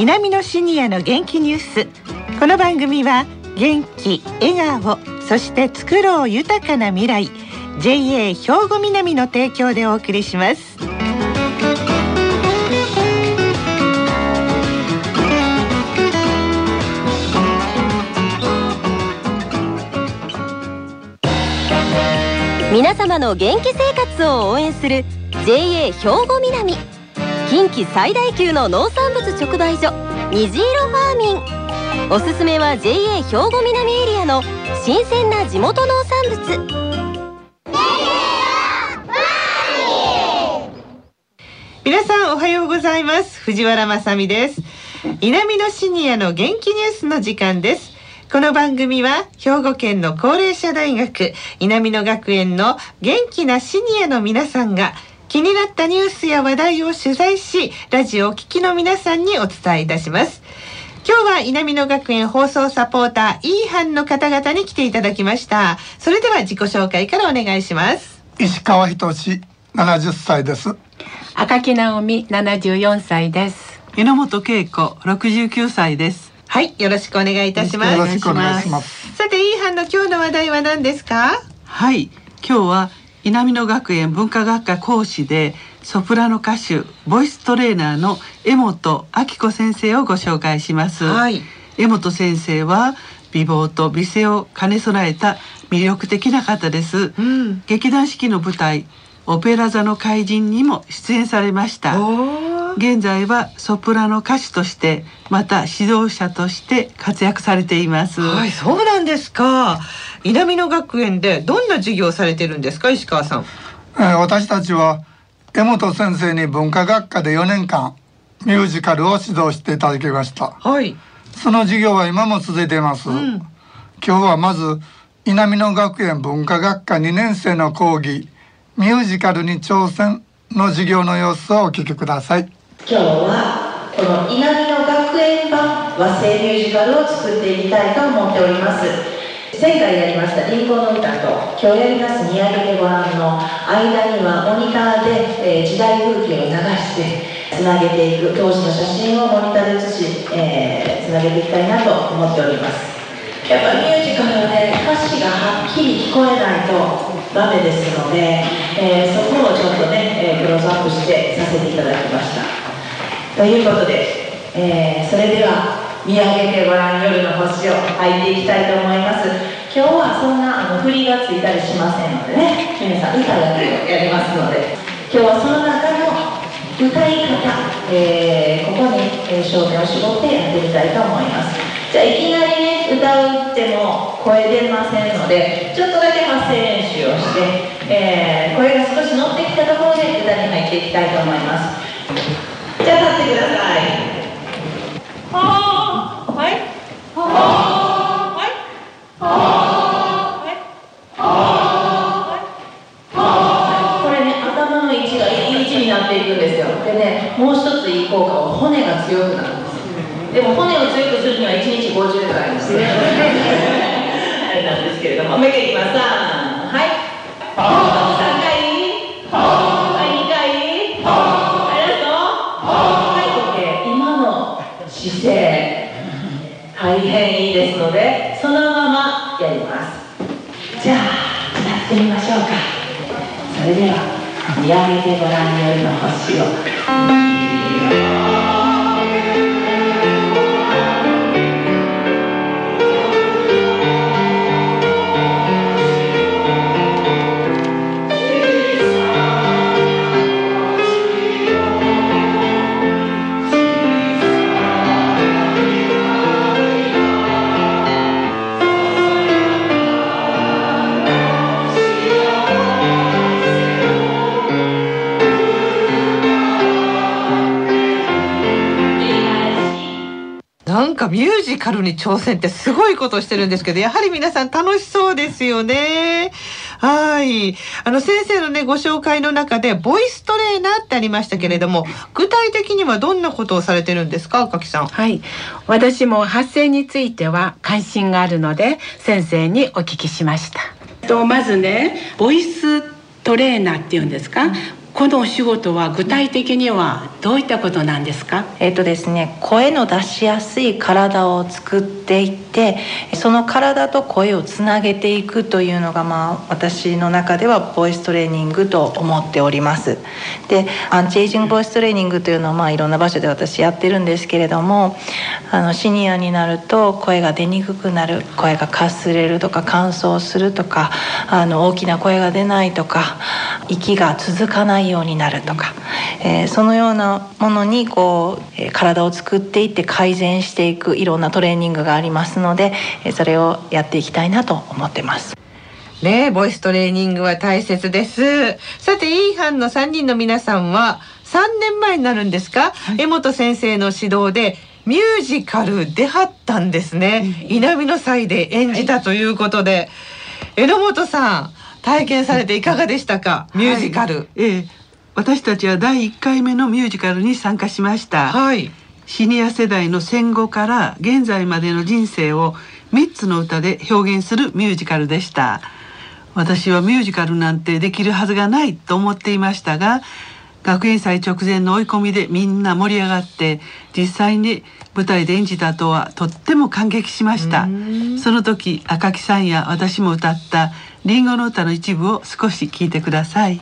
南のシニアの元気ニュース。この番組は元気笑顔そして作ろう豊かな未来 JA 兵庫南の提供でお送りします。皆様の元気生活を応援する JA 兵庫南。近畿最大級の農産物直売所虹色ファーミン。おすすめは JA 兵庫南エリアの新鮮な地元農産物。皆さんおはようございます。藤原まさです。南のシニアの元気ニュースの時間です。この番組は兵庫県の高齢者大学南野学園の元気なシニアの皆さんが気になったニュースや話題を取材しラジオを聴きの皆さんにお伝えいたします。今日は南野学園放送サポーター E 班の方々に来ていただきました。それでは自己紹介からお願いします。石川仁志70歳です。赤木直美74歳です。榎本恵子69歳です。はいよろしくお願いいたします。よろしくお願いします。さて E 班の今日の話題は何ですか？はい今日は南野学園文化学科講師でソプラノ歌手ボイストレーナーの江本明子先生をご紹介します、はい。江本先生は美貌と美声を兼ね備えた魅力的な方です、うん。劇団四季の舞台オペラ座の怪人にも出演されました現在はソプラノ歌手としてまた指導者として活躍されています、はい、そうなんですか。南野学園でどんな授業をされてるんですか、石川さん。えー私たちは江本先生に文化学科で4年間ミュージカルを指導していただきましたはい。その授業は今も続いています、ん今日はまず南野学園文化学科2年生の講義ミュージカルに挑戦の授業の様子をお聞きください今日はこの南の学園版和製ミュージカルを作っていきたいと思っております。前回やりました「リンゴの歌」と今日やります「見上げてごらん」の間にはモニターで、えー時代風景を流してつなげていく当時の写真をモニターで写し、えーつなげていきたいなと思っております。やっぱミュージカルはね歌詞がはっきり聞こえないとダメですので、えーそこをちょっとね、えークローズアップしてさせていただきました。ということで、えーそれでは見上げてごらん夜の星を履いていきたいと思います。今日はそんなあの振りがついたりしませんのでね皆さん歌だけをやりますので。今日はその中の歌い方、えーここに、えー焦点を絞ってやってみたいと思います。じゃあいきなりね歌うっても声出ませんのでちょっとだけ発声練習をして、えー声が少し乗ってきたところで歌に入っていきたいと思います。てください。はー。はい。はー。はい。はー。はい。はい。これね頭の位置がいい位置になっていくんですよ。でねもう一ついい効果は骨が強くなるんです。でも骨を強くするには1日50回ですねあれなんですけれども。もう一回いきます。3はい。3回はいってみましょうか。それでは見上げてご覧の星を。なんかミュージカルに挑戦ってすごいことをしてるんですけど、やはり皆さん楽しそうですよね。はい。あの先生のね、ご紹介の中で、ボイストレーナーってありましたけれども、具体的にはどんなことをされてるんですか、赤木さん？はい私も発声については関心があるので先生にお聞きしましたとまずねボイストレーナーっていうんですか、このお仕事は具体的にはどういったことなんですか？えっ、とですね声の出しやすい体を作っていってその体と声をつなげていくというのがまあ私の中ではボイストレーニングと思っております。でアンチエイジングボイストレーニングというのをまあいろんな場所で私やってるんですけれどもあのシニアになると声が出にくくなる声がかすれるとか乾燥するとかあの大きな声が出ないとか息が続かないようになるとか、えーそのようなものにこう、えー体を作っていって改善していくいろんなトレーニングがありますので、えーそれをやっていきたいなと思ってます。ねえボイストレーニングは大切です。さて E 班の3人の皆さんは3年前になるんですか、江本先生の指導でミュージカル出はったんですね、稲美の祭で演じたということで、榎本さん体験されていかがでしたか、ミュージカル。ええ私たちは第1回目のミュージカルに参加しました、はい。シニア世代の戦後から現在までの人生を3つの歌で表現するミュージカルでした。私はミュージカルなんてできるはずがないと思っていましたが学園祭直前の追い込みでみんな盛り上がって実際に舞台で演じたとはとっても感激しました。その時赤木さんや私も歌った「リンゴの歌」の一部を少し聞いてください、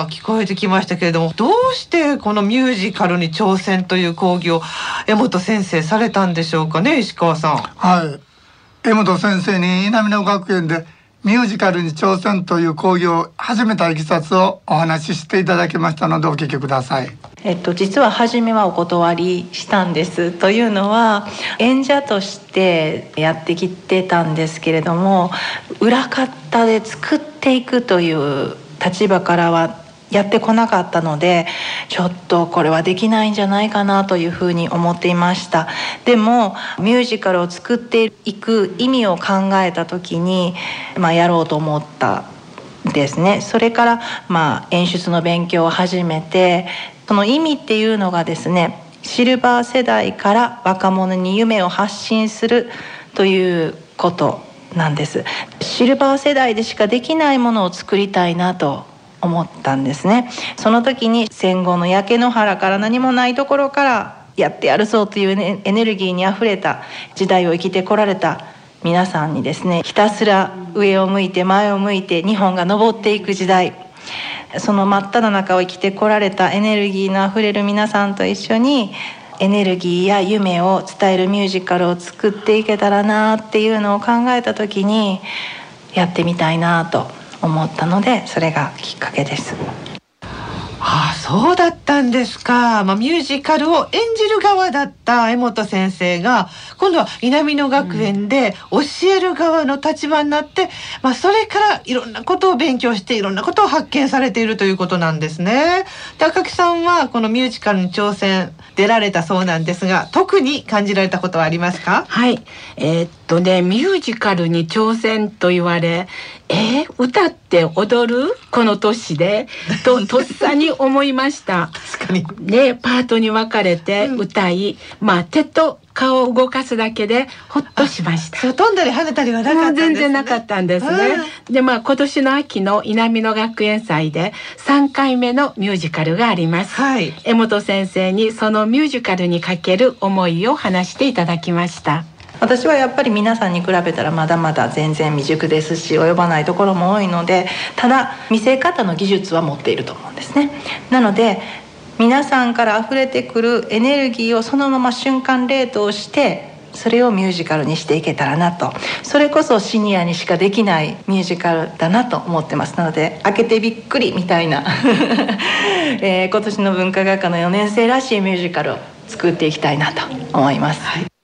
歌聞こえてきましたけれども、どうしてこのミュージカルに挑戦という講義を江本先生されたんでしょうかね、石川さん。はい江本先生に稲美野学園でミュージカルに挑戦という講義を始めたいきさつをお話ししていただきましたのでお聞きくださいえっと、実は初めはお断りしたんですというのは演者としてやってきてたんですけれども裏方で作っていくという立場からはやってこなかったのでちょっとこれはできないんじゃないかなというふうに思っていました。でもミュージカルを作っていく意味を考えた時に、まあ、やろうと思ったですね。それからまあ演出の勉強を始めてその意味っていうのがですねシルバー世代から若者に夢を発信するということなんです。シルバー世代でしかできないものを作りたいなと思ったんですね。その時に戦後の焼け野原から何もないところからやってやるぞというエネルギーにあふれた時代を生きてこられた皆さんにですねひたすら上を向いて前を向いて日本が昇っていく時代。その真っ只中を生きてこられたエネルギーのあふれる皆さんと一緒にエネルギーや夢を伝えるミュージカルを作っていけたらなっていうのを考えた時にやってみたいなと思ったのでそれがきっかけです。ああ、そうだったんですか。まあ、ミュージカルを演じる側だった江本先生が、今度は稲美野学園で教える側の立場になって、まあ、それからいろんなことを勉強して、いろんなことを発見されているということなんですね。で赤木さんは、このミュージカルに挑戦、出られたそうなんですが、特に感じられたことはありますか？はい、えーっとねミュージカルに挑戦と言われえー歌って踊る？この年で？と とっさに思いました。確かに。ねパートに分かれて歌い、まあ手と顔を動かすだけでほっとしました。そう飛んだり跳ねたりはなかったんです、ね、全然なかったんですね。でまあ今年の秋の稲美野学園祭で3回目のミュージカルがあります。はい。江本先生にそのミュージカルにかける思いを話していただきました。私はやっぱり皆さんに比べたらまだまだ全然未熟ですし及ばないところも多いのでただ見せ方の技術は持っていると思うんですね。なので皆さんから溢れてくるエネルギーをそのまま瞬間冷凍してそれをミュージカルにしていけたらなと。それこそシニアにしかできないミュージカルだなと思ってます。なので開けてびっくりみたいな、えー今年の文化学科の4年生らしいミュージカルを作っていきたいなと思います、はい。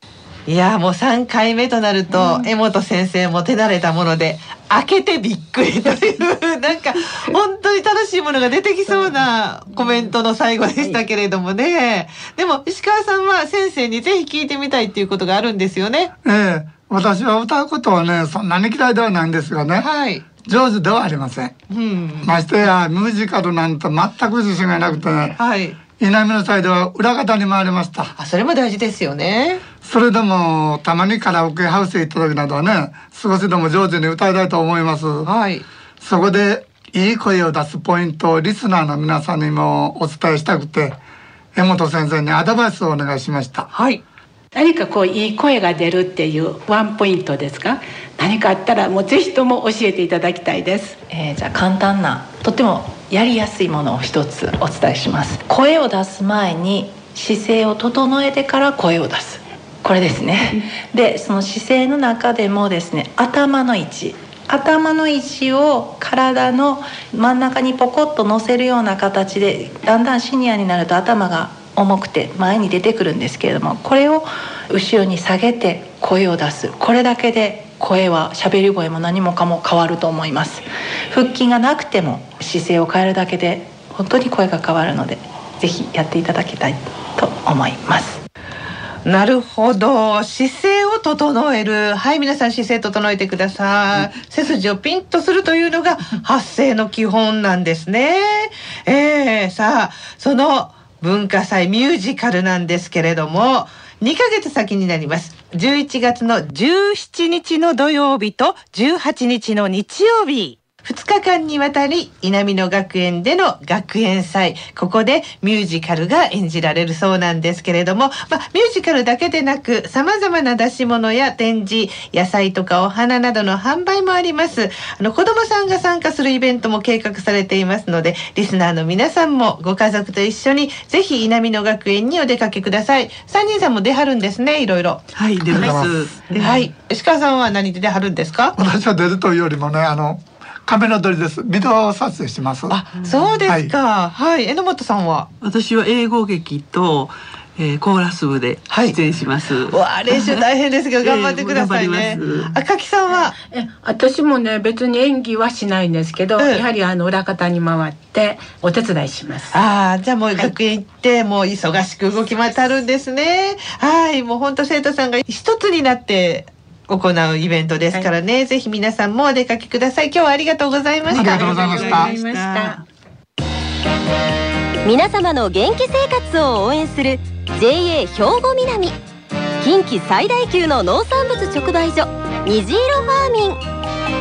やもう3回目となると、江本先生も手慣れたもので開けてびっくりというなんか 本当に楽しいものが出てきそうなコメントの最後でしたけれどもね、でも石川さんは先生にぜひ聞いてみたいっていうことがあるんですよね。ええ。私は歌うことはねそんなに嫌いではないんですがね。はい、上手ではありません。うん、ましてやミュージカルなんて全く自信がなくてね。はい。南のサイドは裏方に回りました。あそれも大事ですよねそれでもたまにカラオケハウスへ行った時などはね少しでも上手に歌いたいと思います。はい。そこでいい声を出すポイントをリスナーの皆さんにもお伝えしたくて江本先生にアドバイスをお願いしました。はい。何かこういい声が出るっていうワンポイントですか？何かあったらもうぜひとも教えていただきたいです。えーじゃあ簡単なとてもやりやすいものを一つお伝えします。声を出す前に姿勢を整えてから声を出すこれですね。でその姿勢の中でもですね頭の位置。頭の位置を体の真ん中にポコッと乗せるような形でだんだんシニアになると頭が重くて前に出てくるんですけれどもこれを後ろに下げて声を出す。これだけで声は喋り声も何もかも変わると思います。腹筋がなくても姿勢を変えるだけで本当に声が変わるのでぜひやっていただきたいと思います。なるほど。姿勢を整える。はい皆さん姿勢整えてください。背筋をピンとするというのが発声の基本なんですね。えー、さあその文化祭ミュージカルなんですけれども2ヶ月先になります。11月の17日の土曜日と18日の日曜日2日間にわたり稲美野学園での学園祭。ここでミュージカルが演じられるそうなんですけれども、まあ、ミュージカルだけでなく様々な出し物や展示野菜とかお花などの販売もあります。あの子どもさんが参加するイベントも計画されていますのでリスナーの皆さんもご家族と一緒にぜひ稲美野学園にお出かけください。3人さんも出はるんですねいろいろ。はい出ます。はい。石川さんは何で出はるんですか？私は出るというよりもねあのカメラ撮りですビデオ撮影しますあ、そうですか。はい、榎本さんは？私は英語劇と、えー、コーラス部で出演します、わあ、練習大変ですけど、頑張ってくださいねええ頑張りま。す赤木さんは？え私もね別に演技はしないんですけど、ええやはりあの裏方に回ってお手伝いしますああ、じゃあもう学園行って、もう忙しく動き回るんですね。はい、もう本当生徒さんが一つになって。行うイベントですからね、ぜひ皆さんもお出かけください。今日はありがとうございました。ありがとう。ございました。ありがとうございました。皆様の元気生活を応援する JA 兵庫南。近畿最大級の農産物直売所虹色ファーミン。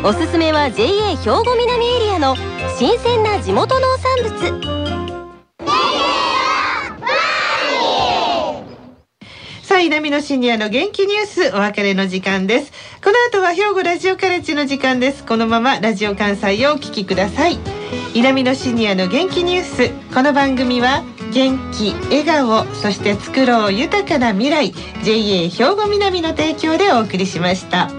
おすすめは JA 兵庫南エリアの新鮮な地元農産物さあ、南のシニアの元気ニュース、お別れの時間です。この後は兵庫ラジオカレッジの時間です。このままラジオ関西をお聞きください。南のシニアの元気ニュース。この番組は、元気、笑顔、そして作ろう豊かな未来、JA 兵庫南の提供でお送りしました。